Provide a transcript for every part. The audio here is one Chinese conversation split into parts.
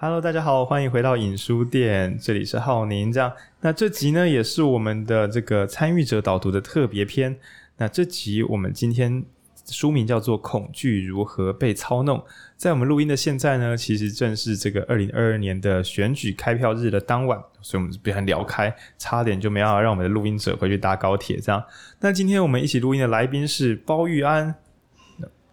Hello，大家好，欢迎回到影书店，这里是浩宁。这样，那这集呢也是我们的这个参与者导读的特别篇。那这集我们今天书名叫做《恐惧如何被操弄》。在我们录音的现在呢，其实正是这个二零二二年的选举开票日的当晚，所以我们不很聊开，差点就没办法让我们的录音者回去搭高铁。这样，那今天我们一起录音的来宾是包玉安。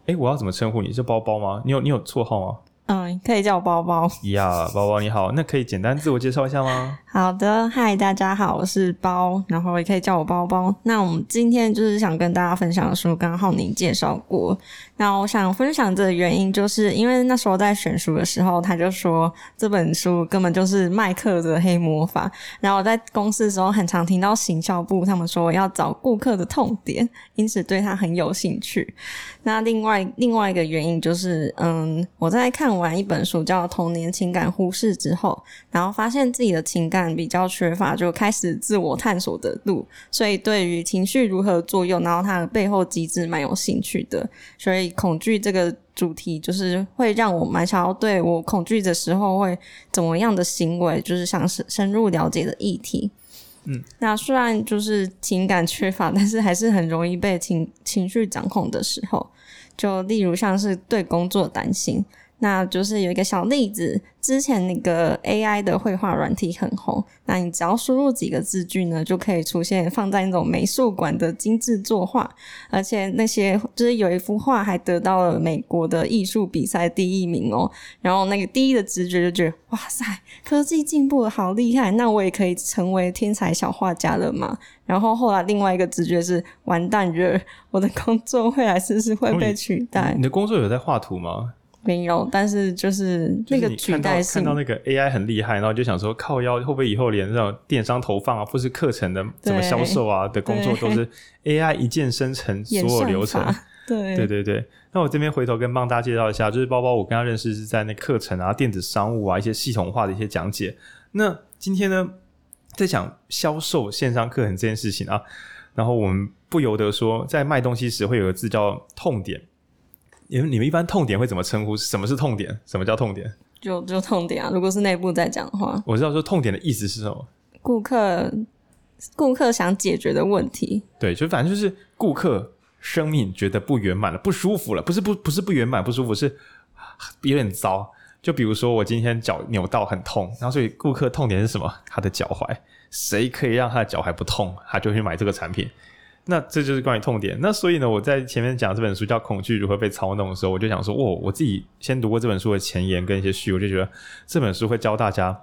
诶，我要怎么称呼你？是包包吗？你有你有绰号吗？嗯，可以叫我包包。呀，包包你好，那可以简单自我介绍一下吗？好的，嗨，大家好，我是包，然后也可以叫我包包。那我们今天就是想跟大家分享的书，刚好您介绍过。那我想分享这个原因，就是因为那时候在选书的时候，他就说这本书根本就是麦克的黑魔法。然后我在公司的时候，很常听到行销部他们说要找顾客的痛点，因此对他很有兴趣。那另外另外一个原因就是，嗯，我在看完一本书叫《童年情感忽视》之后，然后发现自己的情感。比较缺乏，就开始自我探索的路，所以对于情绪如何作用，然后它的背后机制蛮有兴趣的。所以恐惧这个主题，就是会让我蛮想要对我恐惧的时候会怎么样的行为，就是想深深入了解的议题。嗯，那虽然就是情感缺乏，但是还是很容易被情情绪掌控的时候，就例如像是对工作担心。那就是有一个小例子，之前那个 AI 的绘画软体很红，那你只要输入几个字句呢，就可以出现放在那种美术馆的精致作画，而且那些就是有一幅画还得到了美国的艺术比赛第一名哦。然后那个第一的直觉就觉得，哇塞，科技进步的好厉害，那我也可以成为天才小画家了嘛。然后后来另外一个直觉是，完蛋了，我的工作未来是不是会被取代？你的工作有在画图吗？没有，但是就是那个取代性，看到那个 AI 很厉害，然后就想说靠腰会不会以后连那种电商投放啊，或是课程的怎么销售啊的工作都是 AI 一键生成所有流程。对对对对。那我这边回头跟帮大家介绍一下，就是包包我跟他认识是在那课程啊、电子商务啊一些系统化的一些讲解。那今天呢，在讲销售线上课程这件事情啊，然后我们不由得说，在卖东西时会有个字叫痛点。你们你们一般痛点会怎么称呼？什么是痛点？什么叫痛点？就就痛点啊！如果是内部在讲的话，我知道说痛点的意思是什么？顾客顾客想解决的问题。对，就反正就是顾客生命觉得不圆满了，不舒服了，不是不不是不圆满不舒服，是有点糟。就比如说我今天脚扭到很痛，然后所以顾客痛点是什么？他的脚踝，谁可以让他的脚踝不痛，他就去买这个产品。那这就是关于痛点。那所以呢，我在前面讲这本书叫《恐惧如何被操弄》的时候，我就想说，哦，我自己先读过这本书的前言跟一些序，我就觉得这本书会教大家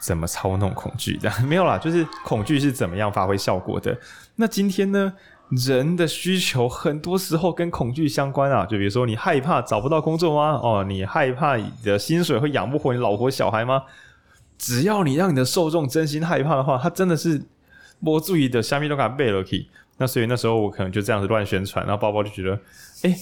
怎么操弄恐惧。这 样没有啦，就是恐惧是怎么样发挥效果的。那今天呢，人的需求很多时候跟恐惧相关啊。就比如说，你害怕找不到工作吗？哦，你害怕你的薪水会养不活你老婆小孩吗？只要你让你的受众真心害怕的话，他真的是。我注意的，虾米都敢背了 key。那所以那时候我可能就这样子乱宣传，然后包包就觉得，哎、欸，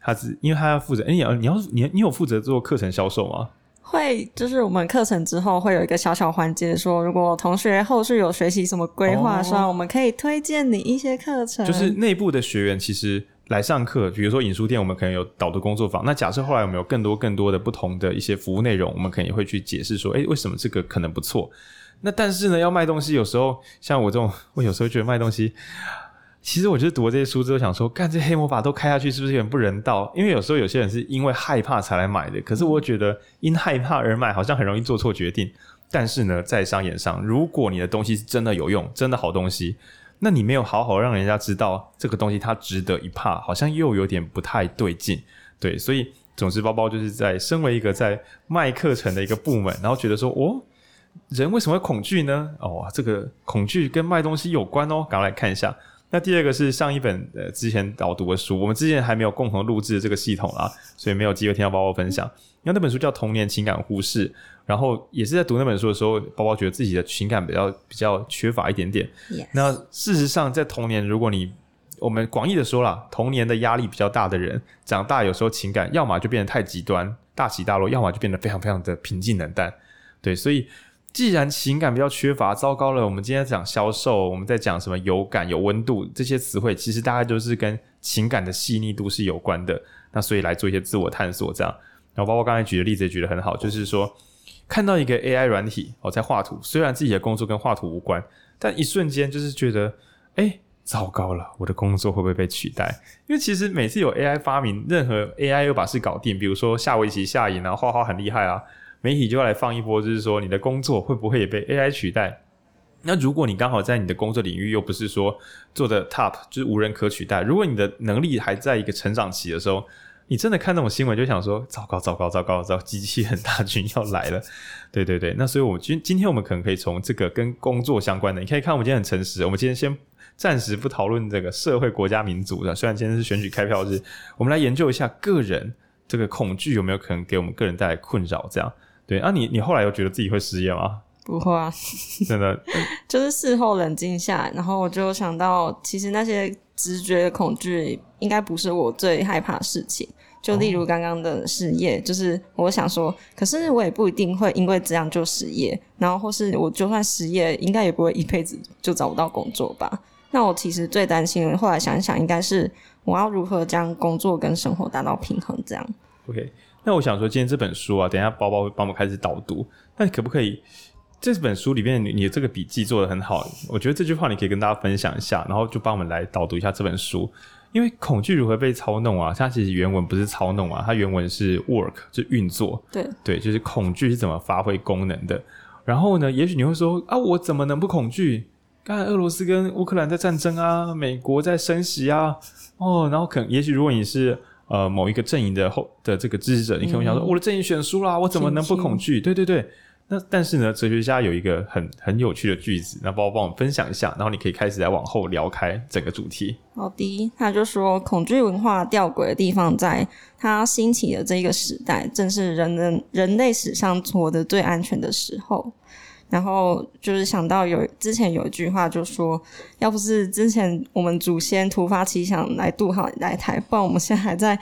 他是因为他要负责，哎、欸，你要你要你你有负责做课程销售吗？会，就是我们课程之后会有一个小小环节，说如果同学后续有学习什么规划，说、哦、我们可以推荐你一些课程。就是内部的学员其实来上课，比如说影书店，我们可能有导读工作坊。那假设后来我们有更多更多的不同的一些服务内容，我们可能也会去解释说，哎、欸，为什么这个可能不错。那但是呢，要卖东西，有时候像我这种，我有时候觉得卖东西，其实我就是读了这些书之后想说，干这黑魔法都开下去，是不是有点不人道？因为有时候有些人是因为害怕才来买的，可是我觉得因害怕而买，好像很容易做错决定。但是呢，在商言商，如果你的东西是真的有用，真的好东西，那你没有好好让人家知道这个东西它值得一怕，好像又有点不太对劲。对，所以总之，包包就是在身为一个在卖课程的一个部门，然后觉得说，哦。人为什么会恐惧呢？哦，这个恐惧跟卖东西有关哦，赶快来看一下。那第二个是上一本呃之前导读的书，我们之前还没有共同录制这个系统啦，所以没有机会听到包包分享。因为那本书叫《童年情感忽视》，然后也是在读那本书的时候，包包觉得自己的情感比较比较缺乏一点点。那事实上，在童年，如果你我们广义的说啦，童年的压力比较大的人，长大有时候情感要么就变得太极端，大起大落，要么就变得非常非常的平静冷淡。对，所以。既然情感比较缺乏，糟糕了。我们今天讲销售，我们在讲什么有感、有温度这些词汇，其实大概都是跟情感的细腻度是有关的。那所以来做一些自我探索，这样。然后包括刚才举的例子也举得很好，就是说看到一个 AI 软体哦在画图，虽然自己的工作跟画图无关，但一瞬间就是觉得，哎，糟糕了，我的工作会不会被取代？因为其实每次有 AI 发明，任何 AI 又把事搞定，比如说下围棋、下赢啊，画画很厉害啊，媒体就要来放一波，就是说你的工作会不会也被 AI 取代？那如果你刚好在你的工作领域又不是说做的 top，就是无人可取代。如果你的能力还在一个成长期的时候，你真的看那种新闻就想说：糟糕，糟糕，糟糕，糟，机器人大军要来了。对对对，那所以我们今今天我们可能可以从这个跟工作相关的，你可以看我们今天很诚实。我们今天先暂时不讨论这个社会、国家、民族的，虽然今天是选举开票日，我们来研究一下个人这个恐惧有没有可能给我们个人带来困扰。这样对啊你，你你后来有觉得自己会失业吗？不会啊，真的，就是事后冷静下来，然后我就想到，其实那些直觉的恐惧应该不是我最害怕的事情。就例如刚刚的失业，哦，就是我想说，可是我也不一定会因为这样就失业，然后或是我就算失业，应该也不会一辈子就找不到工作吧？那我其实最担心的，后来想一想，应该是我要如何将工作跟生活达到平衡，这样。OK，那我想说，今天这本书啊，等一下包包会帮我们开始导读，那你可不可以？这本书里面，你你这个笔记做得很好，我觉得这句话你可以跟大家分享一下，然后就帮我们来导读一下这本书。因为恐惧如何被操弄啊？它其实原文不是操弄啊，它原文是 work，就运作。对对，就是恐惧是怎么发挥功能的。然后呢，也许你会说啊，我怎么能不恐惧？刚才俄罗斯跟乌克兰在战争啊，美国在升息啊，哦，然后可能也许如果你是呃某一个阵营的后的这个支持者，你可能想说，嗯、我的阵营选输了，我怎么能不恐惧？对对对。那但是呢，哲学家有一个很很有趣的句子，那帮我帮我们分享一下，然后你可以开始来往后聊开整个主题。好的，他就说，恐惧文化吊诡的地方在它兴起的这个时代，正是人人人类史上活得最安全的时候。然后就是想到有之前有一句话就说，要不是之前我们祖先突发奇想来渡海来台，不然我们现在还在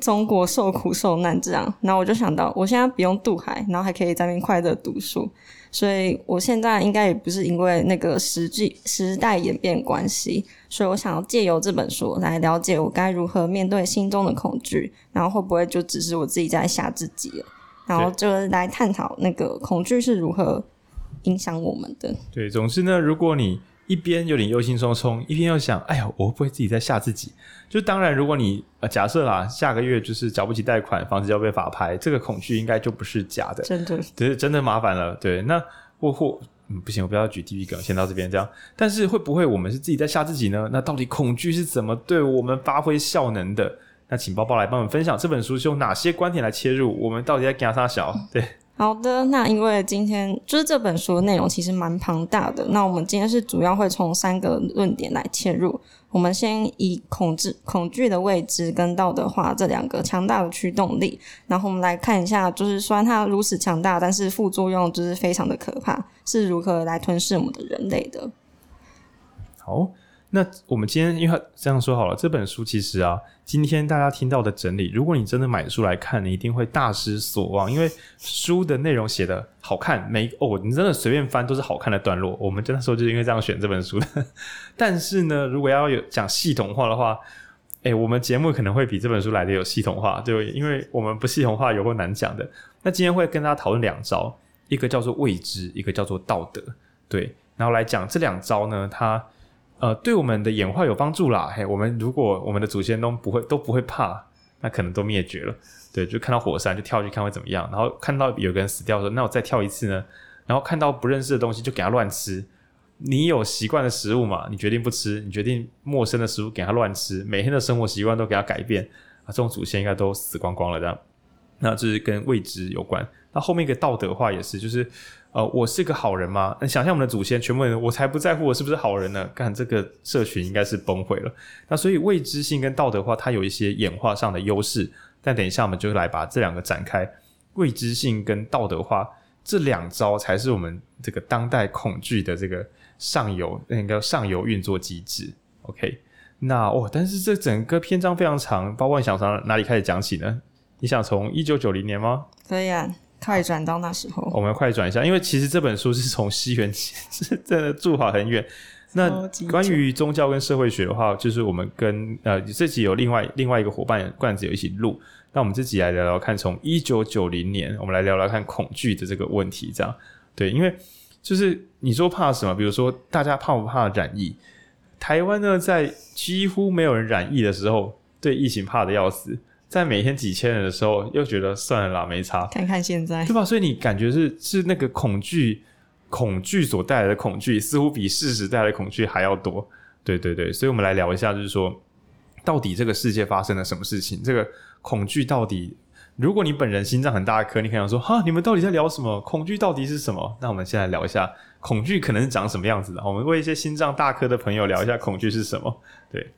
中国受苦受难这样。然后我就想到，我现在不用渡海，然后还可以在那边快乐读书，所以我现在应该也不是因为那个时际时代演变关系，所以我想要借由这本书来了解我该如何面对心中的恐惧，然后会不会就只是我自己在吓自己了，然后就来探讨那个恐惧是如何。影响我们的。对，总之呢，如果你一边有点忧心忡忡，一边又想，哎呀，我会不会自己在吓自己？就当然，如果你呃假设啦，下个月就是缴不起贷款，房子要被法拍，这个恐惧应该就不是假的，真的，只是，真的麻烦了。对，那或或嗯，不行，我不要举地狱梗，先到这边这样。但是会不会我们是自己在吓自己呢？那到底恐惧是怎么对我们发挥效能的？那请包包来帮我们分享这本书是用哪些观点来切入？我们到底在干啥小？对。好的，那因为今天就是这本书的内容其实蛮庞大的，那我们今天是主要会从三个论点来切入。我们先以恐惧、恐惧的未知跟道德化这两个强大的驱动力，然后我们来看一下，就是虽然它如此强大，但是副作用就是非常的可怕，是如何来吞噬我们的人类的。好。那我们今天因为这样说好了，这本书其实啊，今天大家听到的整理，如果你真的买书来看，你一定会大失所望，因为书的内容写得好看，每哦，你真的随便翻都是好看的段落。我们真的说就是因为这样选这本书的。但是呢，如果要有讲系统化的话，诶，我们节目可能会比这本书来的有系统化，对，因为我们不系统化有够难讲的。那今天会跟大家讨论两招，一个叫做未知，一个叫做道德，对，然后来讲这两招呢，它。呃，对我们的演化有帮助啦。嘿，我们如果我们的祖先都不会都不会怕，那可能都灭绝了。对，就看到火山就跳去看会怎么样，然后看到有个人死掉说，那我再跳一次呢？然后看到不认识的东西就给他乱吃。你有习惯的食物嘛？你决定不吃，你决定陌生的食物给他乱吃，每天的生活习惯都给他改变啊，这种祖先应该都死光光了这样。那这是跟未知有关。那后面一个道德化也是，就是。呃，我是个好人吗？那想象我们的祖先，全部人，我才不在乎我是不是好人呢。看这个社群应该是崩溃了。那所以未知性跟道德化，它有一些演化上的优势。但等一下，我们就来把这两个展开。未知性跟道德化这两招，才是我们这个当代恐惧的这个上游，那个上游运作机制。OK，那哦，但是这整个篇章非常长，包括你想从哪里开始讲起呢？你想从一九九零年吗？可以啊。快转到那时候，我们快转一下，因为其实这本书是从西元前，是真的住好很远。那关于宗教跟社会学的话，就是我们跟呃这集有另外另外一个伙伴罐子有一起录，那我们自己来聊聊看，从一九九零年，我们来聊聊看恐惧的这个问题，这样对，因为就是你说怕什么？比如说大家怕不怕染疫？台湾呢，在几乎没有人染疫的时候，对疫情怕的要死；在每天几千人的时候，又觉得算了啦，没差。看看现在，对吧？所以你感觉是是那个恐惧，恐惧所带来的恐惧，似乎比事实带来的恐惧还要多。对对对，所以我们来聊一下，就是说，到底这个世界发生了什么事情？这个恐惧到底？如果你本人心脏很大颗，你可能说：哈，你们到底在聊什么？恐惧到底是什么？那我们现在聊一下。恐惧可能是长什么样子的？我们为一些心脏大颗的朋友聊一下恐惧是什么。对，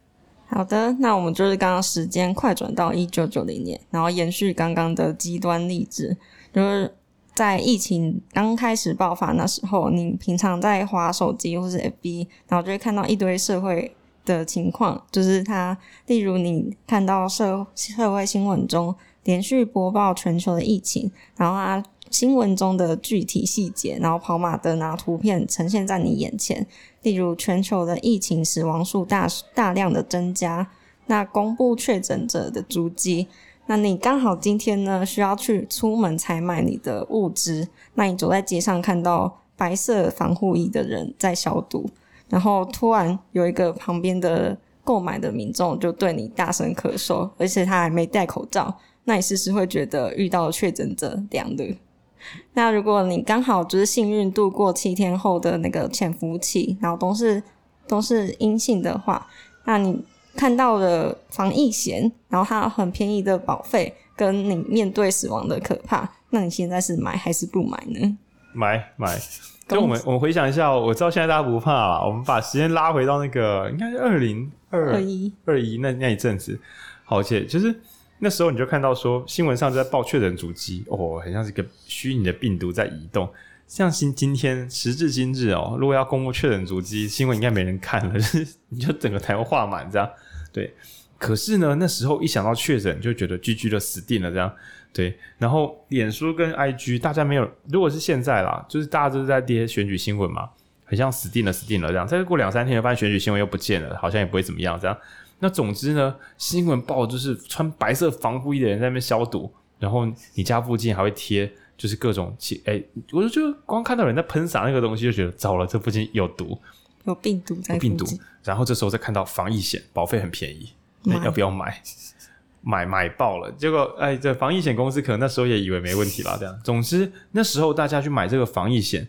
好的，那我们就是刚刚时间快转到一九九零年，然后延续刚刚的极端例子，就是在疫情刚开始爆发那时候，你平常在滑手机或是 FB，然后就会看到一堆社会的情况，就是它，例如你看到社社会新闻中连续播报全球的疫情，然后它。新闻中的具体细节，然后跑马灯拿图片呈现在你眼前。例如，全球的疫情死亡数大大量的增加，那公布确诊者的足迹。那你刚好今天呢需要去出门采买你的物资，那你走在街上看到白色防护衣的人在消毒，然后突然有一个旁边的购买的民众就对你大声咳嗽，而且他还没戴口罩，那你是不是会觉得遇到确诊者凉的？那如果你刚好就是幸运度过七天后的那个潜伏期，然后都是都是阴性的话，那你看到了防疫险，然后它很便宜的保费，跟你面对死亡的可怕，那你现在是买还是不买呢？买买。就我们我们回想一下，我知道现在大家不怕了，我们把时间拉回到那个应该是二零二一二一那那一阵子，好，且就是。那时候你就看到说新闻上在报确诊主机哦，很像是一个虚拟的病毒在移动。像今今天时至今日哦，如果要公布确诊主机，新闻应该没人看了，就是你就整个台湾画满这样。对，可是呢，那时候一想到确诊，就觉得 GG 就死定了这样。对，然后脸书跟 IG 大家没有，如果是现在啦，就是大家都是在跌选举新闻嘛，很像死定了死定了这样。再过两三天，发现选举新闻又不见了，好像也不会怎么样这样。那总之呢，新闻报就是穿白色防护衣的人在那边消毒，然后你家附近还会贴就是各种气，哎、欸，我就觉得光看到人在喷洒那个东西就觉得糟了，这附近有毒，有病毒在，有病毒。然后这时候再看到防疫险保费很便宜，欸，要不要买？买买爆了。结果哎，这防疫险公司可能那时候也以为没问题吧，这样。总之那时候大家去买这个防疫险。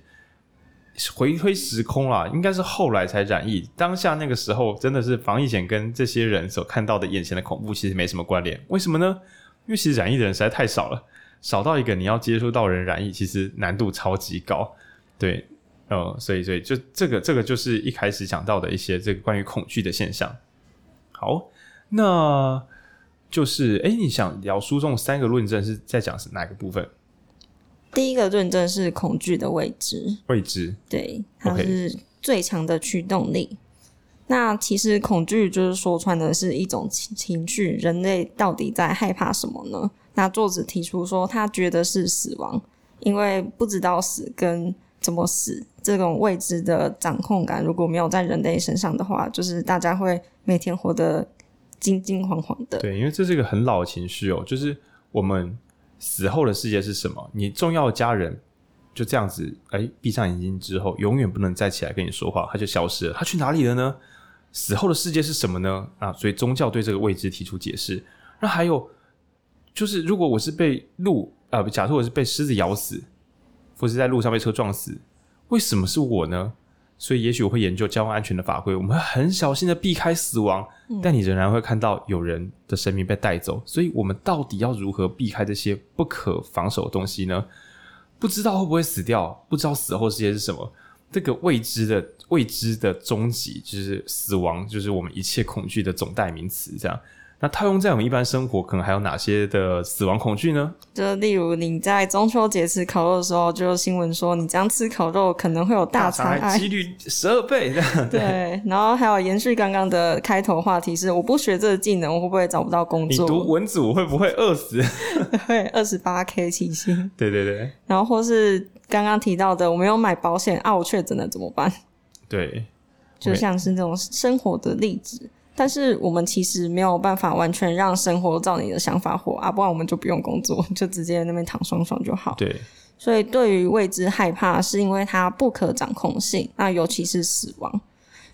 回推时空啦，应该是后来才染疫。当下那个时候，真的是防疫险跟这些人所看到的眼前的恐怖其实没什么关联。为什么呢？因为其实染疫的人实在太少了，少到一个你要接触到人染疫，其实难度超级高。对，呃，所以所以就这个这个就是一开始讲到的一些这个关于恐惧的现象。好，那就是哎，你想聊书中三个论证是在讲是哪个部分？第一个论证是恐惧的未知，未知，对，它是最强的驱动力。那其实恐惧就是说穿的是一种情情绪，人类到底在害怕什么呢？那作者提出说，他觉得是死亡，因为不知道死跟怎么死这种未知的掌控感，如果没有在人类身上的话，就是大家会每天活得惊惊惶惶的。对，因为这是一个很老的情绪哦，就是我们。死后的世界是什么？你重要的家人就这样子，哎，闭上眼睛之后，永远不能再起来跟你说话，他就消失了。他去哪里了呢？死后的世界是什么呢？啊，所以宗教对这个未知提出解释。那还有就是，如果我是被鹿啊，假设我是被狮子咬死，或是在路上被车撞死，为什么是我呢？所以，也许我会研究交通安全的法规，我们会很小心的避开死亡，嗯，但你仍然会看到有人的生命被带走。所以，我们到底要如何避开这些不可防守的东西呢？不知道会不会死掉，不知道死后世界是什么，这个未知的未知的终极就是死亡，就是我们一切恐惧的总代名词，这样。那套用在我们一般生活，可能还有哪些的死亡恐惧呢？就例如你在中秋节吃烤肉的时候，就有新闻说你这样吃烤肉可能会有大肠癌，几率十二倍这样。对，然后还有延续刚刚的开头话题是，我不学这个技能，我会不会找不到工作？你读文组会不会饿死？会二十八 K 起薪。对对对。然后或是刚刚提到的，我没有买保险啊，我确诊了怎么办？对。就像是那种生活的例子。但是我们其实没有办法完全让生活照你的想法活啊，不然我们就不用工作，就直接在那边躺爽爽就好。对。所以对于未知害怕，是因为它不可掌控性，那尤其是死亡。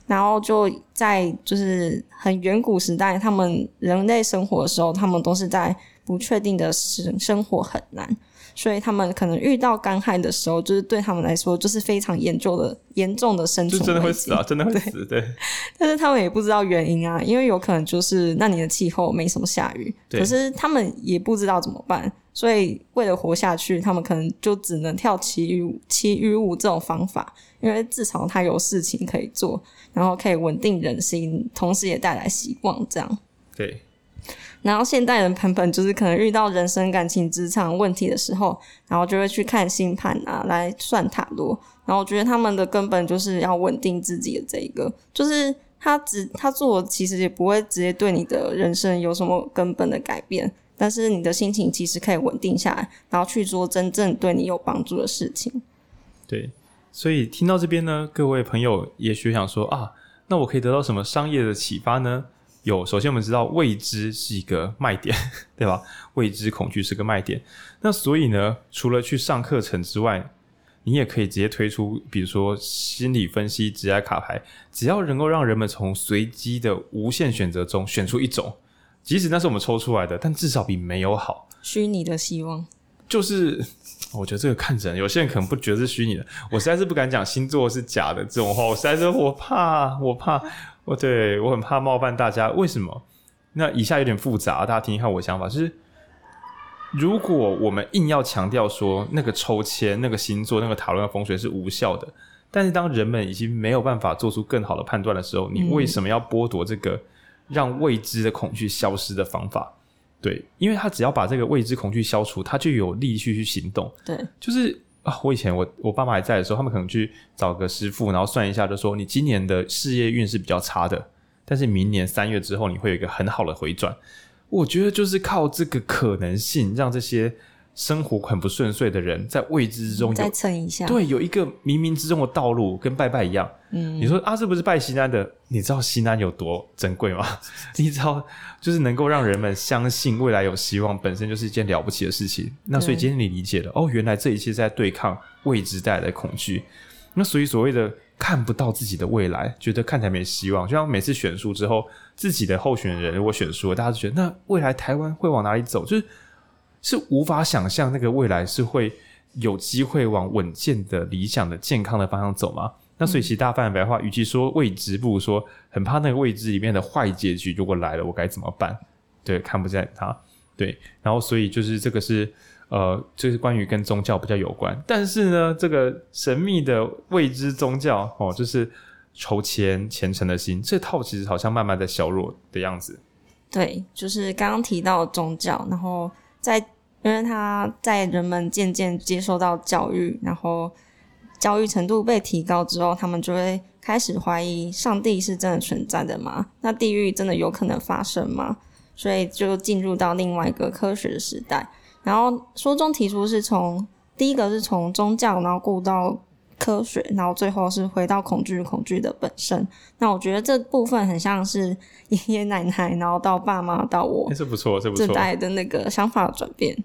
然后就在就是很远古时代，他们人类生活的时候，他们都是在不确定的生生活很难。所以他们可能遇到干旱的时候，就是对他们来说就是非常严重的、严重的生存。就真的会死啊，真的会死，对。对。但是他们也不知道原因啊，因为有可能就是那年的气候没什么下雨，可是他们也不知道怎么办，所以为了活下去，他们可能就只能跳祈雨舞、祈雨舞这种方法，因为至少他有事情可以做，然后可以稳定人心，同时也带来希望，这样。对。然后现代人版本就是可能遇到人生、感情、职场问题的时候，然后就会去看星盘啊，来算塔罗。然后我觉得他们的根本就是要稳定自己的这一个，就是他只他做其实也不会直接对你的人生有什么根本的改变，但是你的心情其实可以稳定下来，然后去做真正对你有帮助的事情。对，所以听到这边呢，各位朋友也许想说啊，那我可以得到什么商业的启发呢？有，首先我们知道未知是一个卖点，对吧？未知恐惧是个卖点。那所以呢，除了去上课程之外，你也可以直接推出，比如说心理分析、职业卡牌，只要能够让人们从随机的无限选择中选出一种，即使那是我们抽出来的，但至少比没有好。虚拟的希望，就是 我觉得这个看人，有些人可能不觉得是虚拟的。我实在是不敢讲星座是假的这种话，我实在是我怕，我怕。我对我很怕冒犯大家，为什么？那以下有点复杂，大家听一下我的想法。就是如果我们硬要强调说那个抽签、那个星座、那个讨论的风水是无效的，但是当人们已经没有办法做出更好的判断的时候，你为什么要剥夺这个让未知的恐惧消失的方法？对，因为他只要把这个未知恐惧消除，他就有力气去行动。对，就是。啊，我以前我我爸妈还在的时候，他们可能去找个师傅，然后算一下，就说你今年的事业运是比较差的，但是明年三月之后你会有一个很好的回转。我觉得就是靠这个可能性，让这些。生活很不顺遂的人，在未知之中再撑一下，对，有一个冥冥之中的道路，跟拜拜一样。嗯，你说啊，这不是拜西南的？你知道西南有多珍贵吗？你知道，就是能够让人们相信未来有希望，本身就是一件了不起的事情。那所以今天你理解了，哦，原来这一切是在对抗未知带来的恐惧。那所以所谓的看不到自己的未来，觉得看起来没希望，就像每次选书之后，自己的候选人如果选输了，大家就觉得那未来台湾会往哪里走？就是。是无法想象那个未来是会有机会往稳健的、理想的、健康的方向走吗？那所以其大家翻白话，与其说未知，不如说很怕那个未知里面的坏结局如果来了，我该怎么办？对，看不见它。对，然后所以就是这个是呃，就是关于跟宗教比较有关。但是呢，这个神秘的未知宗教哦，就是筹钱虔诚的心，这套其实好像慢慢在削弱的样子。对，就是刚刚提到宗教，然后。在，因为他在人们渐渐接受到教育，然后教育程度被提高之后，他们就会开始怀疑上帝是真的存在的吗？那地狱真的有可能发生吗？所以就进入到另外一个科学的时代。然后书中提出是从第一个是从宗教，然后过到。科学，然后最后是回到恐惧，恐惧的本身。那我觉得这部分很像是 爷爷奶奶，然后到爸妈，到我，是不错，是不错，这代的那个想法转变。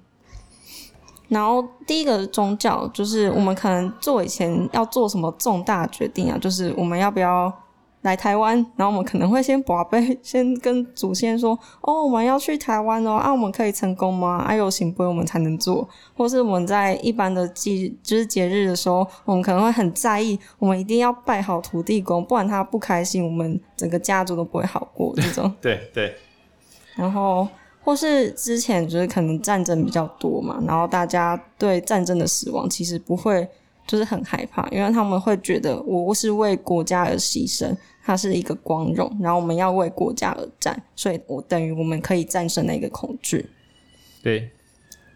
然后第一个宗教就是我们可能做以前要做什么重大决定啊，就是我们要不要。来台湾，然后我们可能会先宝贝，先跟祖先说：“哦，我们要去台湾哦，啊，我们可以成功吗？啊，有行不我们才能做。”或是我们在一般的节，就是节日的时候，我们可能会很在意，我们一定要拜好土地公，不然他不开心，我们整个家族都不会好过。这种 对对。然后，或是之前就是可能战争比较多嘛，然后大家对战争的死亡其实不会。就是很害怕，因为他们会觉得我是为国家而牺牲，它是一个光荣，然后我们要为国家而战，所以我等于我们可以战胜那个恐惧。对。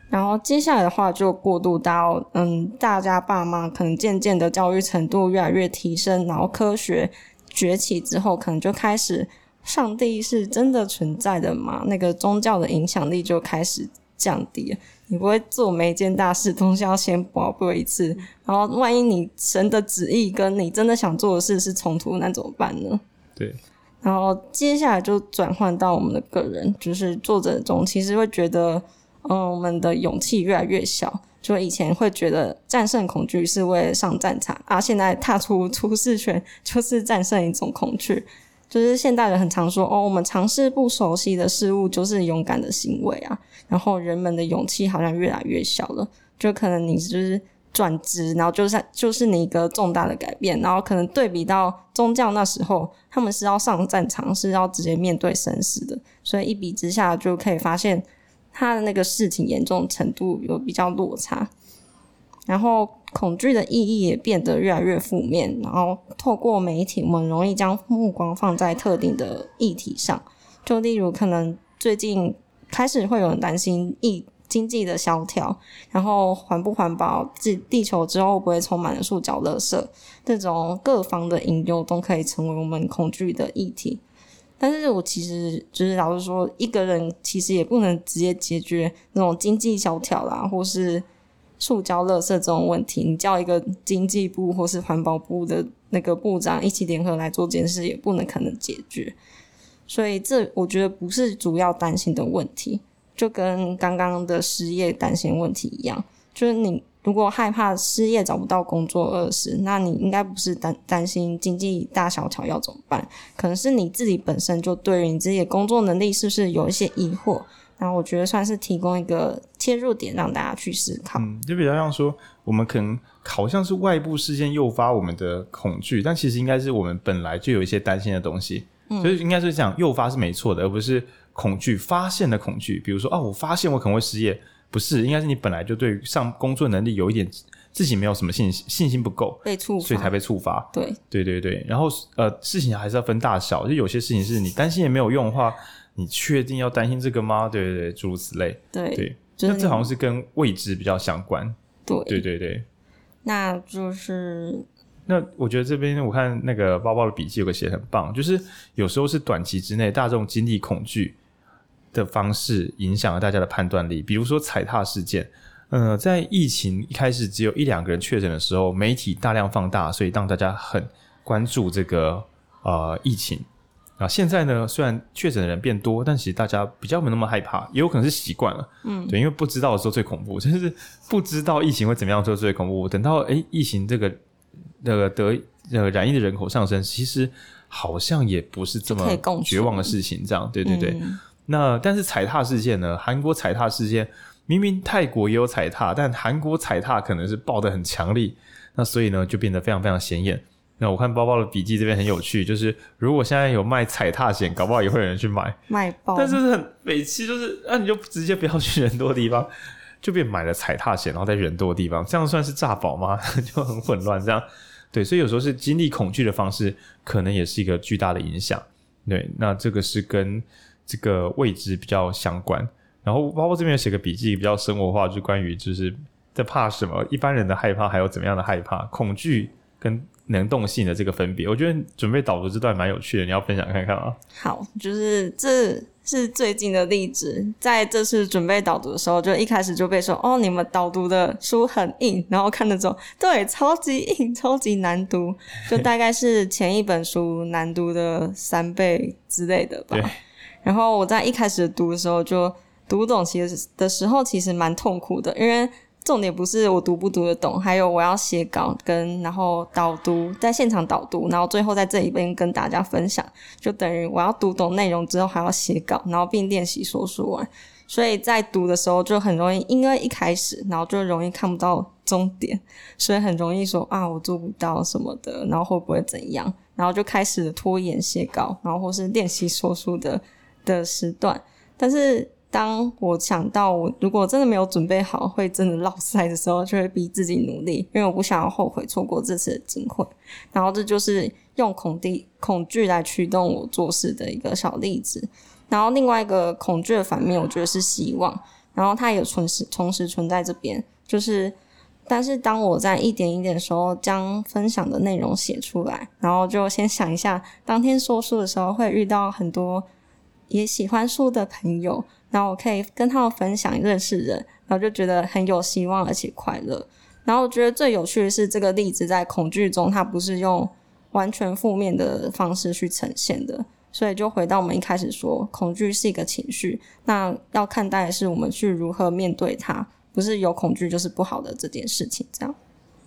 然后接下来的话就过渡到，嗯，大家爸妈可能渐渐的教育程度越来越提升，然后科学崛起之后，可能就开始，上帝是真的存在的嘛？那个宗教的影响力就开始降低了。你不会做每一件大事都是要先宝贝一次，然后万一你神的旨意跟你真的想做的事是冲突，那怎么办呢？对。然后接下来就转换到我们的个人，就是作者中其实会觉得，嗯，我们的勇气越来越小。就以前会觉得战胜恐惧是为了上战场，啊，现在踏出舒适圈就是战胜一种恐惧。就是现代人很常说，哦，我们尝试不熟悉的事物就是勇敢的行为啊。然后人们的勇气好像越来越小了，就可能你就是转职，然后就是就是你一个重大的改变，然后可能对比到宗教那时候，他们是要上战场，是要直接面对生死的，所以一比之下就可以发现。他的那个事情严重程度有比较落差，然后恐惧的意义也变得越来越负面。然后透过媒体，我们容易将目光放在特定的议题上，就例如可能最近开始会有人担心疫经济的萧条，然后环不环保，地地球之后不会充满了塑胶垃圾，这种各方的隐忧都可以成为我们恐惧的议题。但是我其实就是老实说，一个人其实也不能直接解决那种经济萧条啦，或是塑胶垃圾这种问题。你叫一个经济部或是环保部的那个部长一起联合来做这件事，也不能可能解决。所以这我觉得不是主要担心的问题，就跟刚刚的失业担心问题一样，就是你。如果害怕失业找不到工作饿死，那你应该不是担担心经济大萧条要怎么办？可能是你自己本身就对于你自己的工作能力是不是有一些疑惑？然后我觉得算是提供一个切入点，让大家去思考。嗯，就比较像说，我们可能好像是外部事件诱发我们的恐惧，但其实应该是我们本来就有一些担心的东西，嗯，所以应该是这样，诱发是没错的，而不是恐惧发现的恐惧。比如说，哦，我发现我可能会失业。不是，应该是你本来就对上工作能力有一点自己没有什么信心，信心不够，被触发，所以才被触发。对，对对对。然后呃，事情还是要分大小，就有些事情是你担心也没有用的话，你确定要担心这个吗？对对对，诸如此类。对对，那这好像是跟未知比较相关。对对对对。那就是，那我觉得这边我看那个包包的笔记有个写很棒，就是有时候是短期之内大众经历恐惧。的方式影响了大家的判断力，比如说踩踏事件。呃，在疫情一开始只有一两个人确诊的时候，媒体大量放大，所以让大家很关注这个呃疫情。啊，现在呢，虽然确诊的人变多，但其实大家比较没那么害怕，也有可能是习惯了。嗯，对，因为不知道的时候最恐怖，就是不知道疫情会怎么样的时候最恐怖。等到诶疫情这个那个得呃染疫的人口上升，其实好像也不是这么绝望的事情。这样，对对对。嗯那但是踩踏事件呢？韩国踩踏事件，明明泰国也有踩踏，但韩国踩踏可能是爆的很强力，那所以呢就变得非常非常显眼。那我看包包的笔记这边很有趣，就是如果现在有卖踩踏险，搞不好也会有人去买卖包。但是很匪气，就是那、啊、你就直接不要去人多的地方，就变买了踩踏险，然后在人多的地方，这样算是诈保吗？就很混乱。这样对，所以有时候是经历恐惧的方式，可能也是一个巨大的影响。对，那这个是跟。这个位置比较相关，然后包括这边有写个笔记，比较生活化，就关于就是在怕什么，一般人的害怕还有怎么样的害怕，恐惧跟能动性的这个分别，我觉得准备导读这段蛮有趣的，你要分享看看吗？好，就是这是最近的例子，在这次准备导读的时候，就一开始就被说哦，你们导读的书很硬，然后看的时候，对，超级硬，超级难读，就大概是前一本书难读的三倍之类的吧。然后我在一开始读的时候就读不懂，其实的时候其实蛮痛苦的，因为重点不是我读不读得懂，还有我要写稿跟然后导读，在现场导读，然后最后在这里边跟大家分享，就等于我要读懂内容之后还要写稿，然后并练习说书完，所以在读的时候就很容易，因为一开始然后就容易看不到终点，所以很容易说啊我做不到什么的，然后会不会怎样，然后就开始拖延写稿，然后或是练习说书的。的时段，但是当我想到我如果真的没有准备好，会真的落赛的时候，就会逼自己努力，因为我不想要后悔错过这次的机会。然后这就是用恐惧恐惧来驱动我做事的一个小例子。然后另外一个恐惧的反面，我觉得是希望。然后它也同时同时存在这边，就是但是当我在一点一点的时候将分享的内容写出来，然后就先想一下，当天说书的时候会遇到很多。也喜欢书的朋友，然后我可以跟他们分享认识人，然后就觉得很有希望而且快乐。然后我觉得最有趣的是这个例子在恐惧中，它不是用完全负面的方式去呈现的，所以就回到我们一开始说，恐惧是一个情绪，那要看待的是我们去如何面对它，不是有恐惧就是不好的这件事情。这样。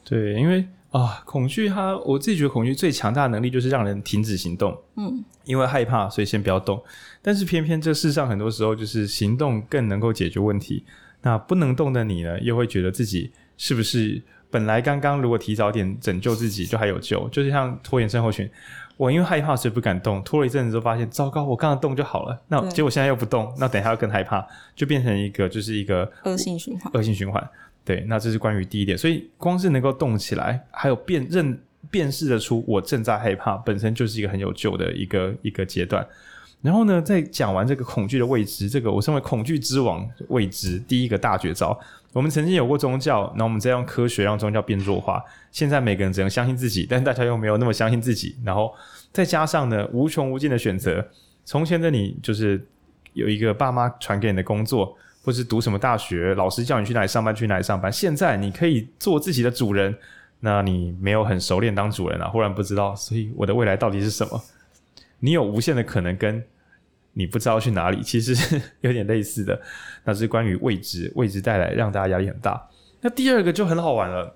对，因为啊，恐惧它，我自己觉得恐惧最强大的能力就是让人停止行动。嗯，因为害怕，所以先不要动。但是偏偏这世上很多时候就是行动更能够解决问题。那不能动的你呢，又会觉得自己是不是本来刚刚如果提早点拯救自己就还有救？就是像拖延症候群，我因为害怕所以不敢动，拖了一阵子之后发现糟糕，我刚刚动就好了。那结果现在又不动，那等一下又更害怕，就变成一个就是一个恶性循环。恶性循环。对，那这是关于第一点，所以光是能够动起来，还有辨认辨识得出我正在害怕，本身就是一个很有救的一个一个阶段。然后呢，在讲完这个恐惧的未知，这个我称为恐惧之王未知第一个大绝招。我们曾经有过宗教，然后我们再用科学让宗教变弱化。现在每个人只能相信自己，但大家又没有那么相信自己。然后再加上呢，无穷无尽的选择。从前的你就是有一个爸妈传给你的工作。或是读什么大学，老师叫你去哪里上班，去哪里上班。现在你可以做自己的主人，那你没有很熟练当主人啊，忽然不知道，所以我的未来到底是什么？你有无限的可能，跟你不知道去哪里，其实是有点类似的。那是关于未知，未知带来让大家压力很大。那第二个就很好玩了。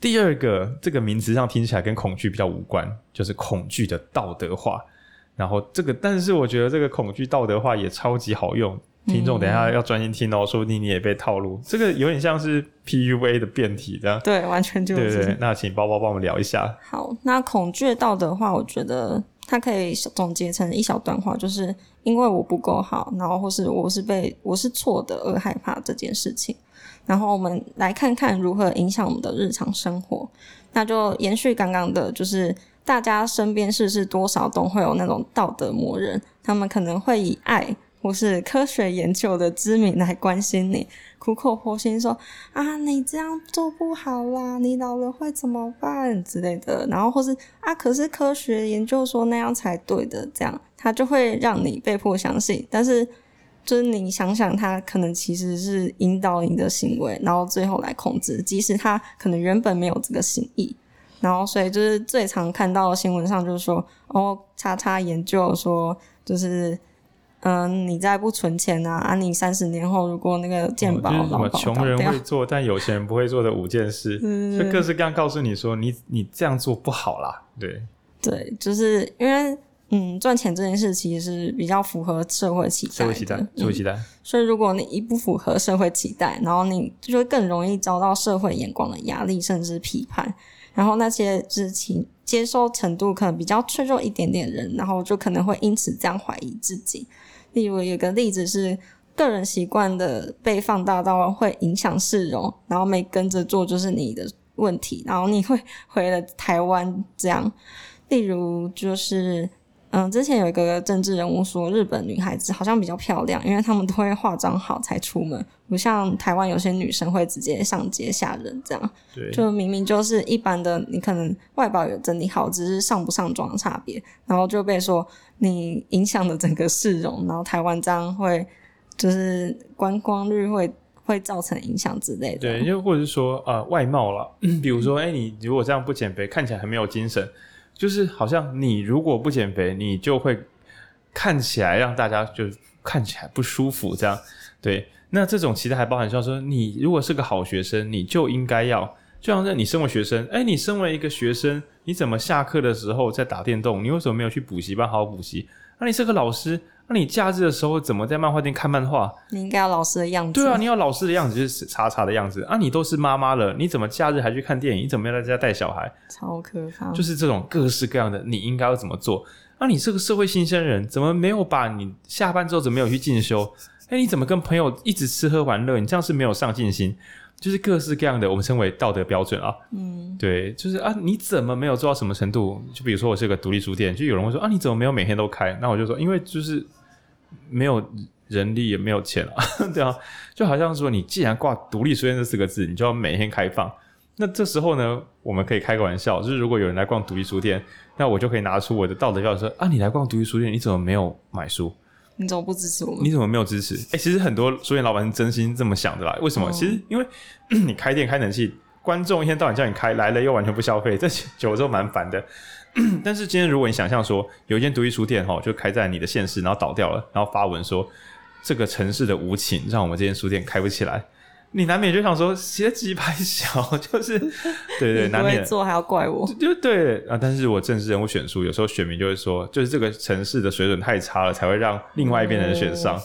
第二个这个名词上听起来跟恐惧比较无关，就是恐惧的道德化。然后这个，但是我觉得这个恐惧道德化也超级好用。听众，等一下要专心听哦，说不定你也被套路。这个有点像是 PUA 的变体，这样。对，完全就是。对对，那请包包帮我们聊一下。好，那恐惧道德化，我觉得它可以总结成一小段话，就是因为我不够好，然后或是我是被我是错的而害怕这件事情。然后我们来看看如何影响我们的日常生活。那就延续刚刚的，就是大家身边是不是多少都会有那种道德魔人，他们可能会以爱。或是科学研究的知名来关心你，苦口婆心说啊，你这样做不好啦，你老了会怎么办之类的。然后或是啊，可是科学研究说那样才对的，这样他就会让你被迫相信。但是就是你想想，他可能其实是引导你的行为，然后最后来控制，即使他可能原本没有这个心意。然后所以就是最常看到的新闻上就是说，哦，叉叉研究说就是。嗯，你再不存钱啊？啊，你三十年后如果那个健保老保，穷、哦、人会做但有钱人不会做的五件事，嗯、就各式各样告诉你说，你你这样做不好啦。对对，就是因为嗯，赚钱这件事其实是比较符合社会期待，社会期待，社会期待、嗯。所以如果你一不符合社会期待，然后你就会更容易遭到社会眼光的压力，甚至批判。然后那些知情接受程度可能比较脆弱一点点的人，然后就可能会因此这样怀疑自己。例如有个例子是，个人习惯的被放大到会影响市容，然后没跟着做就是你的问题，然后你会 回了台湾这样。例如就是。嗯，之前有一个政治人物说，日本女孩子好像比较漂亮，因为她们都会化妆好才出门，不像台湾有些女生会直接上街吓人这样。对，就明明就是一般的，你可能外表有整理好，只是上不上妆的差别，然后就被说你影响了整个市容，然后台湾这样会就是观光率会会造成影响之类的。对，又或者是说呃外貌了，比如说哎、欸，你如果这样不减肥，看起来很没有精神。就是好像你如果不减肥，你就会看起来让大家就看起来不舒服，这样对。那这种其实还包含像说，你如果是个好学生，你就应该要，就像是你身为学生，哎，你身为一个学生，你怎么下课的时候在打电动？你为什么没有去补习班好好补习？那你是个老师。那你假日的时候怎么在漫画店看漫画？你应该要老师的样子。对啊，你要老师的样子，就是叉叉的样子啊！你都是妈妈了，你怎么假日还去看电影？你怎么要在家带小孩？超可怕！就是这种各式各样的，你应该要怎么做？那、啊、你是个社会新鲜人，怎么没有把你下班之后怎么没有去进修？哎，你怎么跟朋友一直吃喝玩乐？你这样是没有上进心。就是各式各样的，我们称为道德标准啊。嗯，对，就是啊，你怎么没有做到什么程度？就比如说，我是个独立书店，就有人会说啊，你怎么没有每天都开？那我就说，因为就是。没有人力也没有钱啊，对啊，就好像说你既然挂独立书店这四个字，你就要每天开放。那这时候呢，我们可以开个玩笑，就是如果有人来逛独立书店，那我就可以拿出我的道德标准说啊，你来逛独立书店，你怎么没有买书？你怎么不支持我们？你怎么没有支持？哎、欸，其实很多书店老板是真心这么想的啦。为什么？哦、其实因为 你开店开冷气，观众一天到晚叫你开，来了又完全不消费，这久了之后蛮烦的。但是今天如果你想象说有一间独立书店哈，就开在你的县市，然后倒掉了，然后发文说这个城市的无情让我们这间书店开不起来。你难免就想说，写几排小，就是对 对，难免做还要怪我，就对啊。但是我正式人物选书，有时候选民就会说，就是这个城市的水准太差了，才会让另外一边的人选上。哦、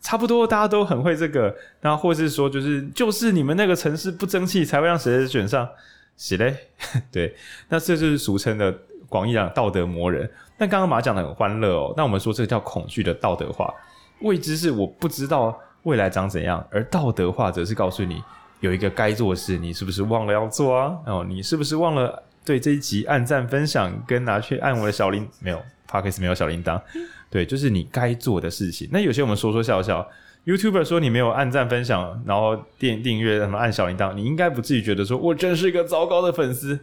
差不多大家都很会这个，然后或是说，就是就是你们那个城市不争气，才会让谁选上？是嘞，对，那这就是俗称的广义讲道德魔人。但刚刚马讲的很欢乐哦，那我们说这个叫恐惧的道德化，未知是我不知道。未来长怎样？而道德化则是告诉你有一个该做的事，你是不是忘了要做啊？哦，你是不是忘了对这一集按赞分享跟拿去按我的小铃？没有，Podcast 没有小铃铛。对，就是你该做的事情。那有些我们说说笑笑，YouTuber 说你没有按赞分享，然后订订阅什么按小铃铛，你应该不至于觉得说我真是一个糟糕的粉丝。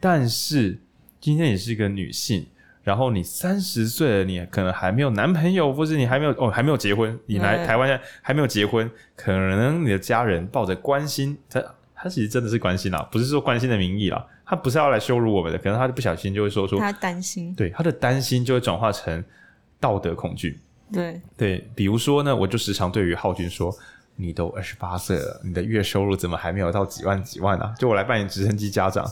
但是今天你是一个女性。然后你三十岁了，你可能还没有男朋友，或是你还没有哦，还没有结婚。你来台湾还没有结婚，可能你的家人抱着关心，他他其实真的是关心啦，不是说关心的名义啦，他不是要来羞辱我们的，可能他就不小心就会说出他担心，对他的担心就会转化成道德恐惧。对对，比如说呢，我就时常对于浩君说。你都二十八岁了，你的月收入怎么还没有到几万几万啊？就我来扮演直升机家长，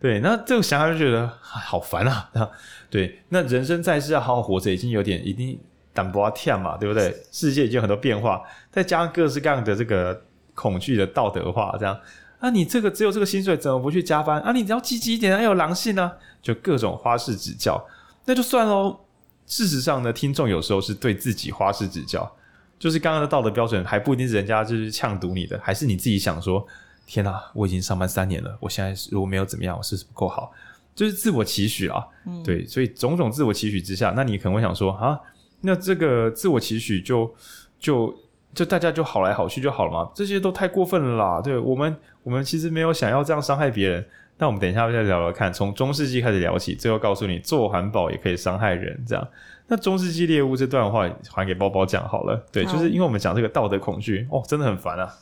对，那这个想法就觉得好烦啊，啊！对，那人生在世要好好活着，已经有点一定胆不跳嘛，对不对？世界已经有很多变化，再加上各式各样的这个恐惧的道德化，这样啊，你这个只有这个薪水，怎么不去加班啊？你只要积极一点，要有狼性呢，就各种花式指教，那就算喽。事实上呢，听众有时候是对自己花式指教。就是刚刚的道德标准还不一定是人家就是呛毒你的，还是你自己想说，天哪，我已经上班三年了，我现在如果没有怎么样，我是不是不够好？就是自我期许啊，嗯、对，所以种种自我期许之下，那你可能会想说啊，那这个自我期许就就就大家就好来好去就好了嘛？这些都太过分了啦！对我们，我们其实没有想要这样伤害别人。那我们等一下再聊聊看，从中世纪开始聊起，最后告诉你做环保也可以伤害人，这样。那中世纪猎物这段话还给包包讲好了，对，就是因为我们讲这个道德恐惧，哦，真的很烦啊。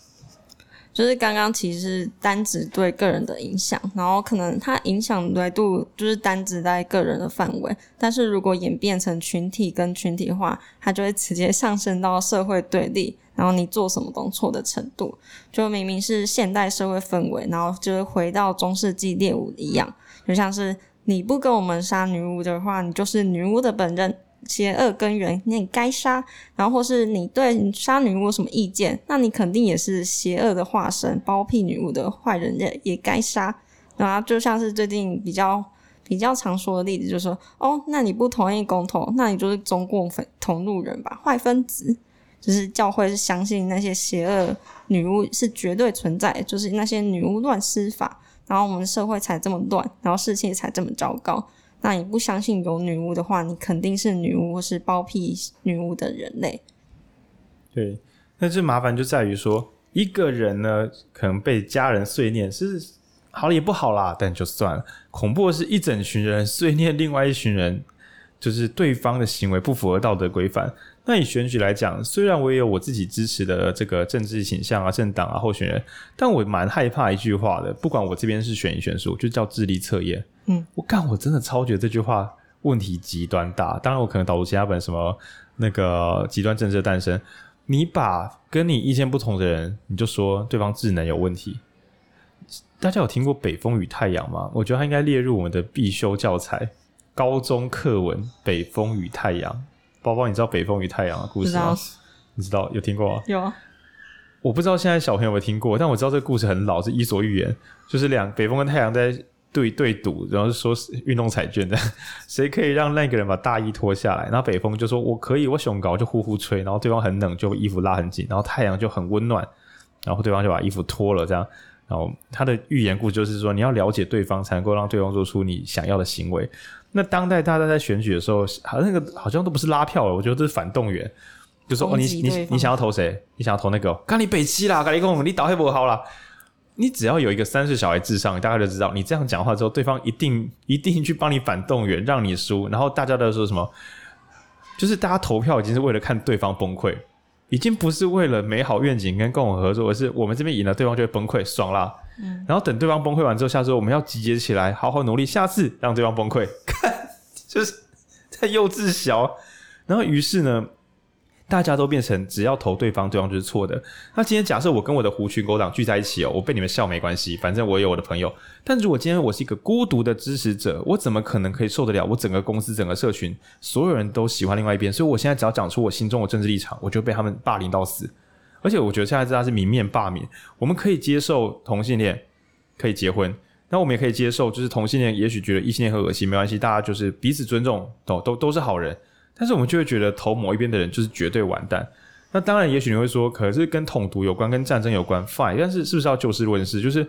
就是刚刚其实单指对个人的影响，然后可能它影响维度就是单指在个人的范围，但是如果演变成群体跟群体化，它就会直接上升到社会对立，然后你做什么都错的程度。就明明是现代社会氛围，然后就会回到中世纪猎物一样，就像是你不跟我们杀女巫的话，你就是女巫的本人。邪恶根源，你该杀。然后或是你对杀女巫有什么意见，那你肯定也是邪恶的化身，包庇女巫的坏人也也该杀。然后就像是最近比较比较常说的例子，就是说，哦，那你不同意公投，那你就是中共粉同路人吧，坏分子。就是教会是相信那些邪恶女巫是绝对存在，就是那些女巫乱施法，然后我们社会才这么乱，然后事情才这么糟糕。那你不相信有女巫的话，你肯定是女巫或是包庇女巫的人类。对，那这麻烦就在于说，一个人呢，可能被家人碎念是好了也不好啦，但就算了。恐怖的是一整群人碎念另外一群人，就是对方的行为不符合道德规范。那以选举来讲，虽然我也有我自己支持的这个政治倾向啊、政党啊、候选人，但我蛮害怕一句话的。不管我这边是选一选输，就叫智力测验。嗯，我干，我真的超觉得这句话问题极端大。当然，我可能导入其他本什么那个极端政治的诞生。你把跟你意见不同的人，你就说对方智能有问题。大家有听过《北风与太阳》吗？我觉得它应该列入我们的必修教材，高中课文《北风与太阳》。包包，你知道《北风与太阳》的故事吗？知你知道有听过吗？有啊。我不知道现在小朋友有没有听过，但我知道这个故事很老，是伊索寓言，就是两北风跟太阳在对对赌，然后说运动彩券的，谁可以让那个人把大衣脱下来？然后北风就说：“我可以，我胸高就呼呼吹。”然后对方很冷，就衣服拉很紧，然后太阳就很温暖，然后对方就把衣服脱了，这样。然后他的寓言故事就是说，你要了解对方，才能够让对方做出你想要的行为。那当代大家在选举的时候，好像那个好像都不是拉票了，我觉得这是反动员，就说哦，你你你想要投谁？你想要投那个？干你北七啦，干你讲你倒黑不好啦。你只要有一个三岁小孩智商，大家就知道，你这样讲话之后，对方一定一定去帮你反动员，让你输。然后大家都说什么？就是大家投票已经是为了看对方崩溃，已经不是为了美好愿景跟共同合作，而是我们这边赢了，对方就会崩溃，爽啦。嗯，然后等对方崩溃完之后，下次我们要集结起来，好好努力，下次让对方崩溃。看，就是在幼稚小。然后于是呢，大家都变成只要投对方，对方就是错的。那今天假设我跟我的狐群狗党聚在一起哦，我被你们笑没关系，反正我有我的朋友。但如果今天我是一个孤独的支持者，我怎么可能可以受得了？我整个公司、整个社群，所有人都喜欢另外一边，所以我现在只要讲出我心中的政治立场，我就被他们霸凌到死。而且我觉得现在大家是明面罢免，我们可以接受同性恋可以结婚，那我们也可以接受，就是同性恋也许觉得异性恋很恶心，没关系，大家就是彼此尊重，都都都是好人。但是我们就会觉得投某一边的人就是绝对完蛋。那当然，也许你会说，可是跟统独有关，跟战争有关，fine。但是是不是要就事论事？就是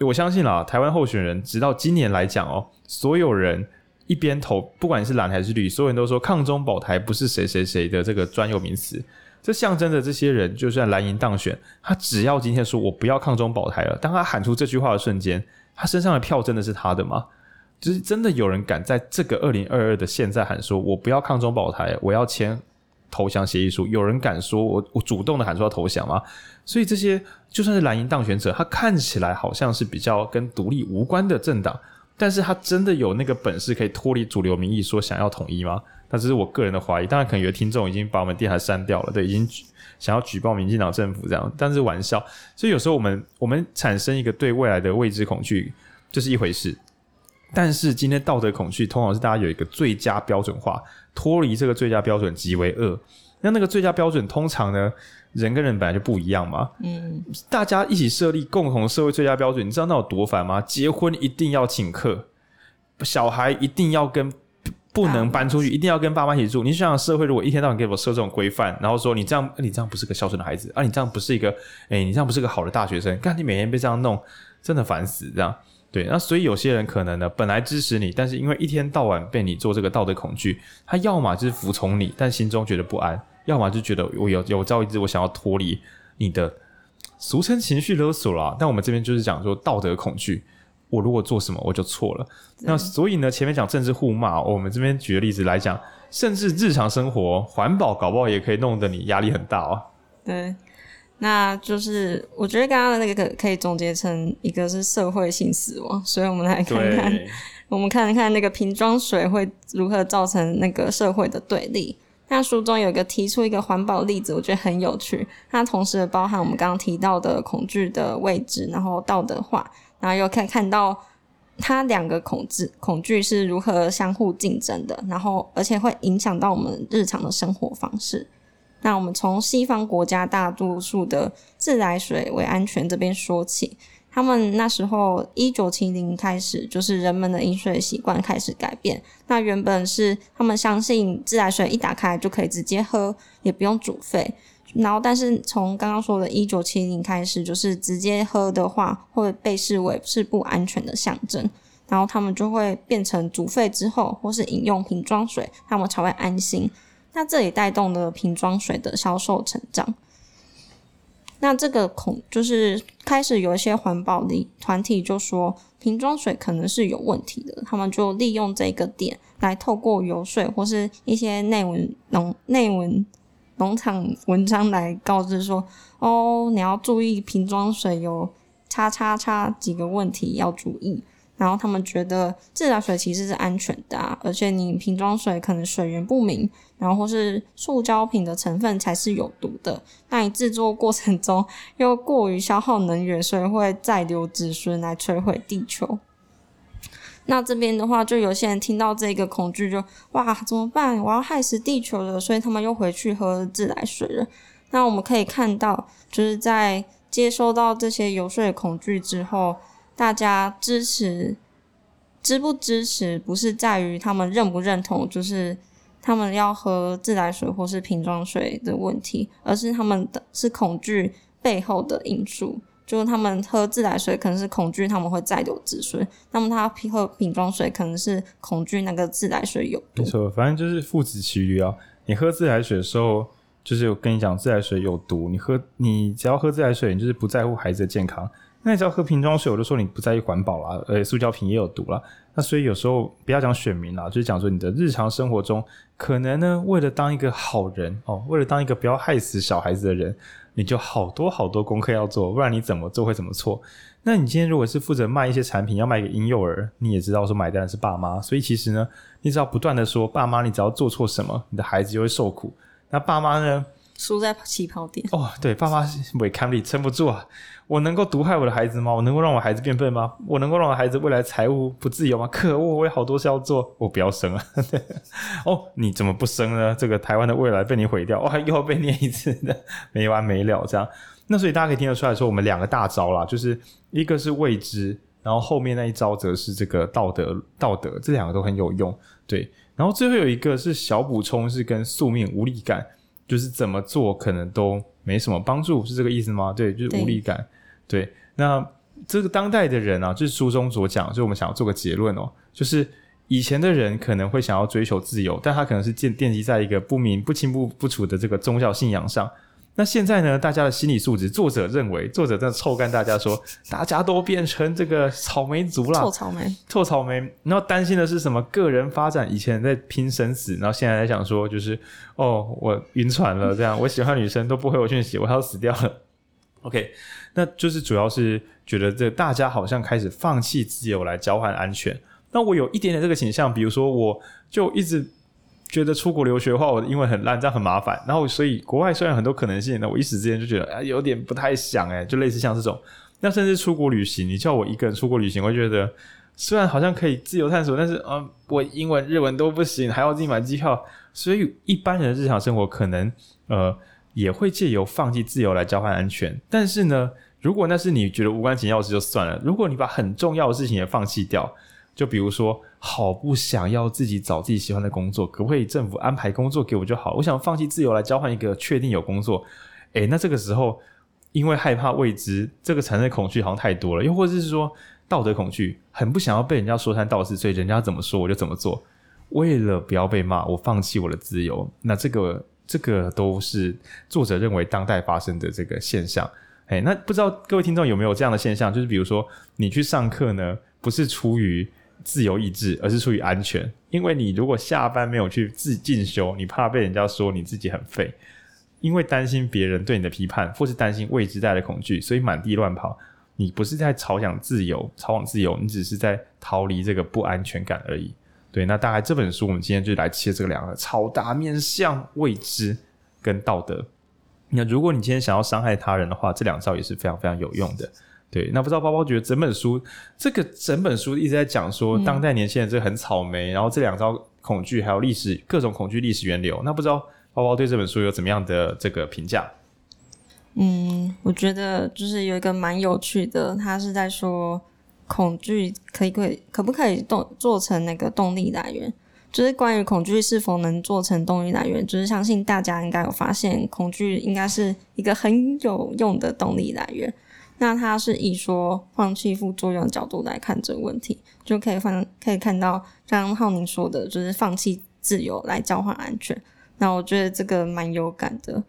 我相信啦，台湾候选人直到今年来讲哦，所有人一边投，不管是蓝还是绿，所有人都说抗中保台不是谁谁谁的这个专有名词。这象征着这些人就算蓝营当选，他只要今天说我不要抗中保台了，当他喊出这句话的瞬间，他身上的票真的是他的吗？就是真的有人敢在这个二零二二的现在喊说，我不要抗中保台，我要签投降协议书。有人敢说我我主动的喊说要投降吗？所以这些就算是蓝营当选者，他看起来好像是比较跟独立无关的政党，但是他真的有那个本事可以脱离主流民意说想要统一吗？那这是我个人的怀疑。当然，可能有的听众已经把我们电台删掉了，对，已经想要举报民进党政府这样，但是玩笑。所以有时候我们我们产生一个对未来的未知恐惧，这是一回事。但是今天道德恐惧通常是大家有一个最佳标准化，脱离这个最佳标准即为恶。那那个最佳标准通常呢，人跟人本来就不一样嘛。嗯，大家一起设立共同社会最佳标准，你知道那有多烦吗？结婚一定要请客，小孩一定要跟不能搬出去，一定要跟爸妈一起住。你想想，社会如果一天到晚给我设这种规范，然后说你这样，你这样不是个孝顺的孩子啊，你这样不是一个，哎，你这样不是个好的大学生，干你每天被这样弄，真的烦死这样。对，那所以有些人可能呢，本来支持你，但是因为一天到晚被你做这个道德恐惧，他要么就是服从你，但心中觉得不安；要么就觉得我有有朝一日我想要脱离你的，俗称情绪勒索啦。但我们这边就是讲说道德恐惧，我如果做什么我就错了。那所以呢，前面讲政治互骂，我们这边举个例子来讲，甚至日常生活环保搞不好也可以弄得你压力很大哦。对。那就是我觉得刚刚的那个可可以总结成一个是社会性死亡，所以我们来看看，我们看一看那个瓶装水会如何造成那个社会的对立。那书中有一个提出一个环保例子，我觉得很有趣。它同时包含我们刚刚提到的恐惧的位置，然后道德化，然后又可以看到它两个恐惧恐惧是如何相互竞争的，然后而且会影响到我们日常的生活方式。那我们从西方国家大多数的自来水为安全这边说起，他们那时候一九七零开始，就是人们的饮水习惯开始改变。那原本是他们相信自来水一打开就可以直接喝，也不用煮沸。然后，但是从刚刚说的一九七零开始，就是直接喝的话会被视为是不安全的象征，然后他们就会变成煮沸之后，或是饮用瓶装水，他们才会安心。那这也带动了瓶装水的销售成长。那这个恐就是开始有一些环保的团体就说瓶装水可能是有问题的，他们就利用这个点来透过游说或是一些内文农内文农场文章来告知说，哦，你要注意瓶装水有叉叉叉几个问题要注意。然后他们觉得自来水其实是安全的啊，而且你瓶装水可能水源不明，然后或是塑胶品的成分才是有毒的。那你制作过程中又过于消耗能源，所以会再留子孙来摧毁地球。那这边的话，就有些人听到这个恐惧就，就哇怎么办？我要害死地球了，所以他们又回去喝自来水了。那我们可以看到，就是在接收到这些游说的恐惧之后。大家支持支不支持，不是在于他们认不认同，就是他们要喝自来水或是瓶装水的问题，而是他们的是恐惧背后的因素，就是他们喝自来水可能是恐惧他们会再有子孙，那么他喝瓶装水可能是恐惧那个自来水有毒。没错，反正就是父子骑驴啊。你喝自来水的时候，就是我跟你讲自来水有毒，你喝你只要喝自来水，你就是不在乎孩子的健康。那你只要喝瓶装水，我就说你不在意环保啦，呃，塑胶瓶也有毒啦。那所以有时候不要讲选民啦，就是讲说你的日常生活中，可能呢，为了当一个好人哦，为了当一个不要害死小孩子的人，你就好多好多功课要做，不然你怎么做会怎么错。那你今天如果是负责卖一些产品，要卖给婴幼儿，你也知道说买单的是爸妈，所以其实呢，你只要不断的说爸妈，你只要做错什么，你的孩子就会受苦。那爸妈呢？输在起跑点哦，对，爸妈违抗力撑不住啊！我能够毒害我的孩子吗？我能够让我孩子变笨吗？我能够让我孩子未来财务不自由吗？可恶，我有好多事要做，我不要生了。哦，你怎么不生呢？这个台湾的未来被你毁掉，哇，又要被念一次的，没完没了这样。那所以大家可以听得出来说，我们两个大招啦，就是一个是未知，然后后面那一招则是这个道德，道德这两个都很有用。对，然后最后有一个是小补充，是跟宿命无力感。就是怎么做可能都没什么帮助，是这个意思吗？对，就是无力感。对，对，那这个当代的人啊，就是书中所讲，就是我们想要做个结论哦，就是以前的人可能会想要追求自由，但他可能是建奠基在一个不明不清不不楚的这个宗教信仰上。那现在呢？大家的心理素质，作者认为，作者在臭干大家说，大家都变成这个草莓族了，臭草莓，臭草莓。然后担心的是什么？个人发展，以前在拼生死，然后现在在想说，就是哦，我晕船了，这样，我喜欢女生都不回我讯息，我要死掉了。OK，那就是主要是觉得这大家好像开始放弃自由来交换安全。那我有一点点这个倾向，比如说，我就一直。觉得出国留学的话，我英文很烂，这样很麻烦。然后，所以国外虽然很多可能性，那我一时之间就觉得啊，有点不太想诶，就类似像这种。那甚至出国旅行，你叫我一个人出国旅行，我觉得虽然好像可以自由探索，但是嗯、我英文、日文都不行，还要自己买机票。所以一般人的日常生活可能呃也会借由放弃自由来交换安全。但是呢，如果那是你觉得无关紧要的事就算了，如果你把很重要的事情也放弃掉。就比如说，好不想要自己找自己喜欢的工作，可不可以政府安排工作给我就好？我想放弃自由来交换一个确定有工作。诶，那这个时候，因为害怕未知，这个产生的恐惧好像太多了。又或者是说，道德恐惧，很不想要被人家说三道四，所以人家怎么说我就怎么做。为了不要被骂，我放弃我的自由。那这个这个都是作者认为当代发生的这个现象。诶，那不知道各位听众有没有这样的现象？就是比如说，你去上课呢，不是出于自由意志，而是出于安全。因为你如果下班没有去自进修，你怕被人家说你自己很废，因为担心别人对你的批判，或是担心未知带来的恐惧，所以满地乱跑。你不是在朝向自由，朝往自由，你只是在逃离这个不安全感而已。对，那大概这本书我们今天就来切这个两个超大面向：未知跟道德。那如果你今天想要伤害他人的话，这两招也是非常非常有用的。对，那不知道包包觉得整本书，这个整本书一直在讲说当代年轻人这个很草莓，嗯、然后这两招恐惧还有历史各种恐惧历史源流，那不知道包包对这本书有怎么样的这个评价？嗯，我觉得就是有一个蛮有趣的，他是在说恐惧可以可以可不可以动做成那个动力来源，就是关于恐惧是否能做成动力来源，就是相信大家应该有发现，恐惧应该是一个很有用的动力来源。那他是以说放弃副作用的角度来看这个问题，就可以放可以看到，刚刚浩宁说的，就是放弃自由来交换安全。那我觉得这个蛮有感的。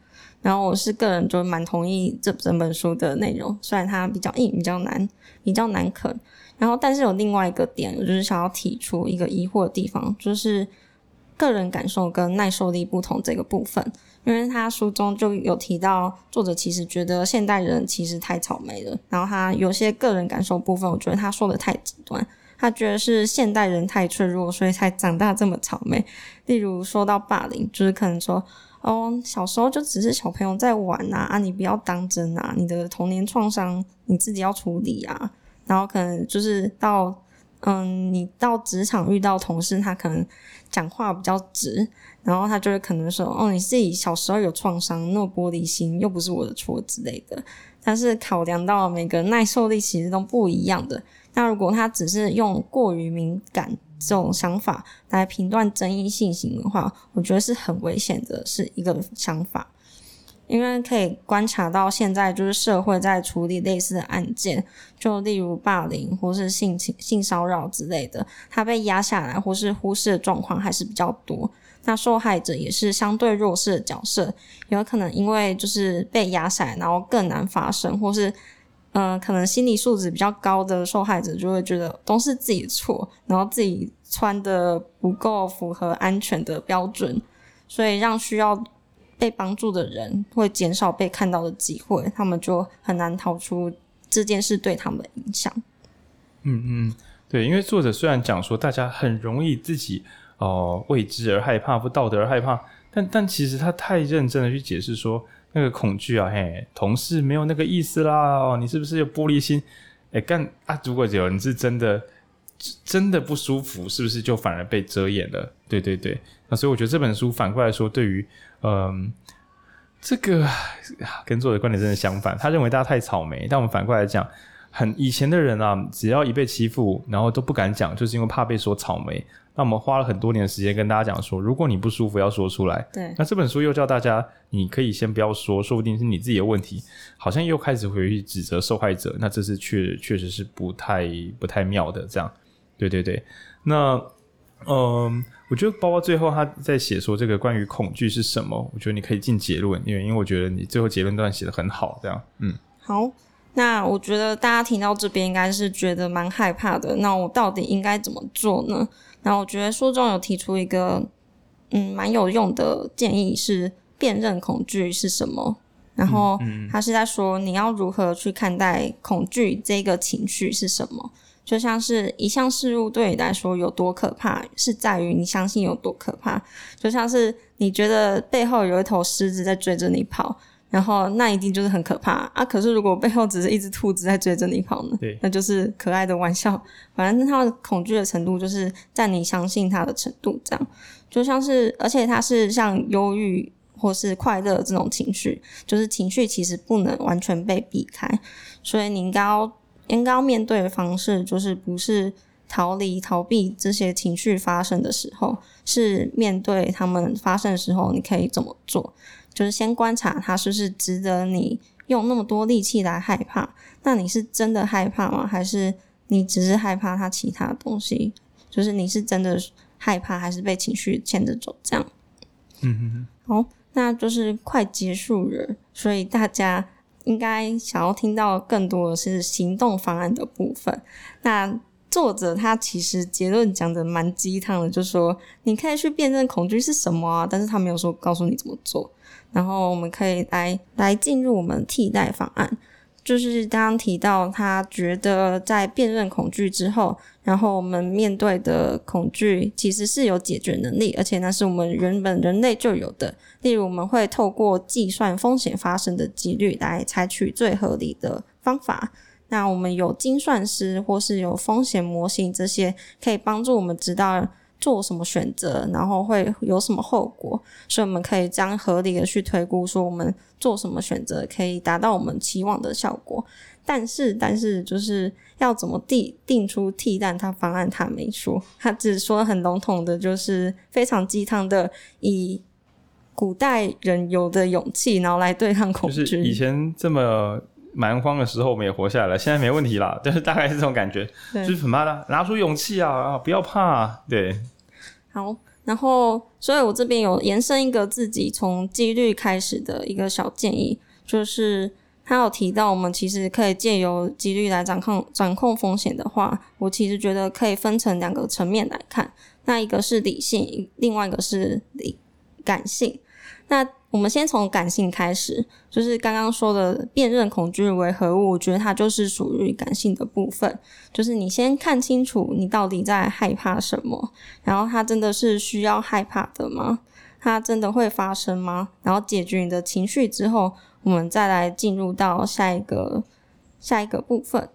然后我是个人就蛮同意这整本书的内容，虽然它比较硬、比较难、比较难啃。然后，但是有另外一个点，我就是想要提出一个疑惑的地方，就是个人感受跟耐受力不同这个部分。因为他书中就有提到，作者其实觉得现代人其实太草莓了。然后他有些个人感受部分，我觉得他说的太极端。他觉得是现代人太脆弱，所以才长大这么草莓。例如说到霸凌，就是可能说，哦，小时候就只是小朋友在玩呐，啊，你不要当真啊，你的童年创伤你自己要处理啊。然后可能就是到，嗯，你到职场遇到同事，他可能讲话比较直。然后他就会可能说：“哦，你自己小时候有创伤，那么玻璃心，又不是我的错之类的。”但是考量到每个耐受力其实都不一样的。那如果他只是用过于敏感这种想法来评断争议性行为的话，我觉得是很危险的，是一个想法。因为可以观察到现在就是社会在处理类似的案件，就例如霸凌或是性侵、性骚扰之类的，他被压下来或是忽视的状况还是比较多。那受害者也是相对弱势的角色，有可能因为就是被压下来，然后更难发声，或是嗯、可能心理素质比较高的受害者就会觉得都是自己的错，然后自己穿的不够符合安全的标准，所以让需要被帮助的人会减少被看到的机会，他们就很难逃出这件事对他们的影响。嗯嗯，对，因为作者虽然讲说大家很容易自己哦、呃、为之而害怕，不道德而害怕，但但其实他太认真的去解释说。那个恐惧啊，嘿，同事没有那个意思啦，哦，你是不是有玻璃心？哎，干啊！如果有人是真的真的不舒服，是不是就反而被遮掩了？对对对，那所以我觉得这本书反过来说，对于嗯这个跟作者观点真的相反，他认为大家太草莓，但我们反过来讲，很以前的人啊，只要一被欺负，然后都不敢讲，就是因为怕被说草莓。那我们花了很多年的时间跟大家讲说，如果你不舒服要说出来。对。那这本书又叫大家，你可以先不要说，说不定是你自己的问题。好像又开始回去指责受害者，那这是确确实是不太不太妙的。这样，对对对。那嗯，我觉得包包最后他在写说这个关于恐惧是什么，我觉得你可以进结论，因为因为我觉得你最后结论段写的很好。这样，嗯。好，那我觉得大家听到这边应该是觉得蛮害怕的。那我到底应该怎么做呢？那我觉得书中有提出一个嗯蛮有用的建议，是辨认恐惧是什么。然后他是在说你要如何去看待恐惧这个情绪是什么。就像是一项事物对你来说有多可怕，是在于你相信有多可怕。就像是你觉得背后有一头狮子在追着你跑。然后那一定就是很可怕啊！可是如果背后只是一只兔子在追着你跑呢？对，那就是可爱的玩笑。反正它的恐惧的程度就是在你相信它的程度这样，就像是，而且它是像忧郁或是快乐这种情绪，就是情绪其实不能完全被避开，所以你应该要应该要面对的方式就是不是逃离逃避这些情绪发生的时候，是面对他们发生的时候，你可以怎么做？就是先观察他是不是值得你用那么多力气来害怕？那你是真的害怕吗？还是你只是害怕他其他东西？就是你是真的害怕，还是被情绪牵着走？这样。嗯哼哼。好，那就是快结束了，所以大家应该想要听到更多的是行动方案的部分。那作者他其实结论讲的蛮鸡汤的，就说你可以去辨认恐惧是什么啊，但是他没有说告诉你怎么做。然后我们可以来来进入我们替代方案，就是刚刚提到他觉得在辨认恐惧之后，然后我们面对的恐惧其实是有解决能力，而且那是我们原本人类就有的。例如，我们会透过计算风险发生的几率来采取最合理的方法。那我们有精算师或是有风险模型，这些可以帮助我们知道。做什么选择，然后会有什么后果，所以我们可以将合理的去推估，说我们做什么选择可以达到我们期望的效果。但是，但是就是要怎么定定出替代他方案，他没说，他只说很笼统的，就是非常鸡汤的，以古代人有的勇气，然后来对抗恐惧。就是以前这么蛮荒的时候，我们也活下来了，现在没问题啦。就是大概是这种感觉，就是很怕的，拿出勇气啊，不要怕，啊对。好，然后，所以我这边有延伸一个自己从几率开始的一个小建议，就是他有提到，我们其实可以借由几率来掌控掌控风险的话，我其实觉得可以分成两个层面来看，那一个是理性，另外一个是理感性，那。我们先从感性开始，就是刚刚说的辨认恐惧为何物，我觉得它就是属于感性的部分。就是你先看清楚你到底在害怕什么，然后它真的是需要害怕的吗？它真的会发生吗？然后解决你的情绪之后，我们再来进入到下一个下一个部分。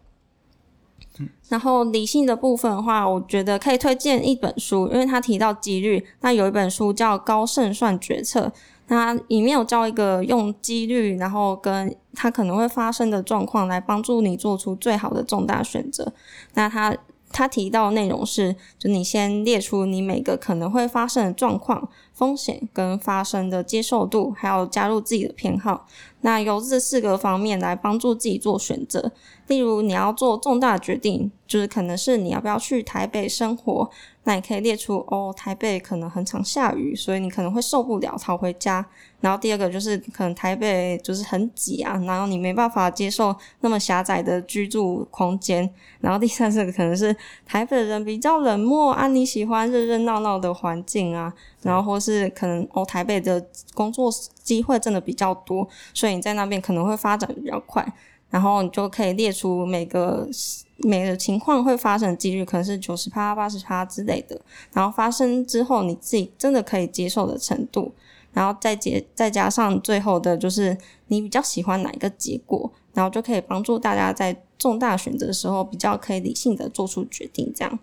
然后理性的部分的话，我觉得可以推荐一本书，因为他提到几率，那有一本书叫《高胜算决策》。那里面有教一个用几率，然后跟它可能会发生的状况来帮助你做出最好的重大选择。那他他提到内容是，就你先列出你每个可能会发生的状况，风险跟发生的接受度，还有加入自己的偏好。那由这四个方面来帮助自己做选择。例如，你要做重大决定，就是可能是你要不要去台北生活，那你可以列出哦，台北可能很常下雨，所以你可能会受不了，逃回家。然后第二个就是可能台北就是很挤啊，然后你没办法接受那么狭窄的居住空间。然后第三个可能是台北人比较冷漠啊，你喜欢热热闹闹的环境啊。然后或是可能哦，台北的工作机会真的比较多，所以你在那边可能会发展比较快。然后你就可以列出每个每个情况会发生的几率，可能是九十趴、八十趴之类的。然后发生之后，你自己真的可以接受的程度。然后再结再加上最后的就是你比较喜欢哪一个结果，然后就可以帮助大家在重大选择的时候比较可以理性的做出决定。这样，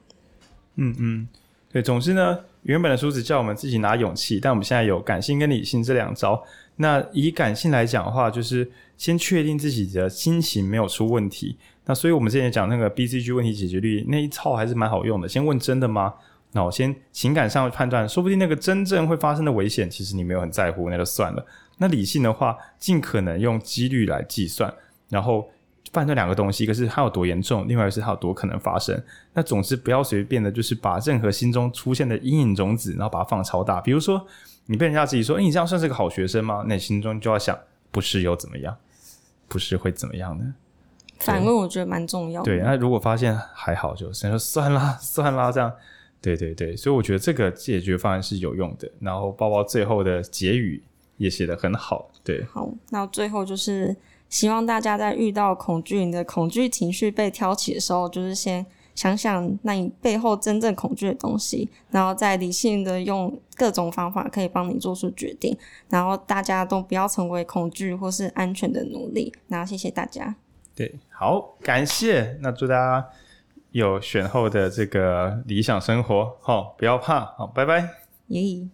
嗯嗯，对。总之呢，原本的书只叫我们自己拿勇气，但我们现在有感性跟理性这两招。那以感性来讲的话，就是先确定自己的心情没有出问题。那所以我们之前讲那个 BCG 问题解决率那一套还是蛮好用的。先问真的吗？那我先情感上判断，说不定那个真正会发生的危险，其实你没有很在乎，那就算了。那理性的话，尽可能用几率来计算，然后判断两个东西，一个是它有多严重，另外一个是它有多可能发生。那总之不要随便的，就是把任何心中出现的阴影种子，然后把它放超大。比如说，你被人家质疑说，你这样算是个好学生吗？那你心中就要想，不是又怎么样？不是会怎么样呢？反问我觉得蛮重要。对，那如果发现还好，就先说算啦，算啦，这样。对对对，所以我觉得这个解决方案是有用的。然后包包最后的结语也写得很好。对，好，那最后就是希望大家在遇到恐惧、你的恐惧情绪被挑起的时候，就是先想想那你背后真正恐惧的东西，然后再理性的用各种方法可以帮你做出决定。然后大家都不要成为恐惧或是安全的奴隶。然后谢谢大家。对，好，感谢。那祝大家。有选后的这个理想生活，好，不要怕，好，拜拜。耶。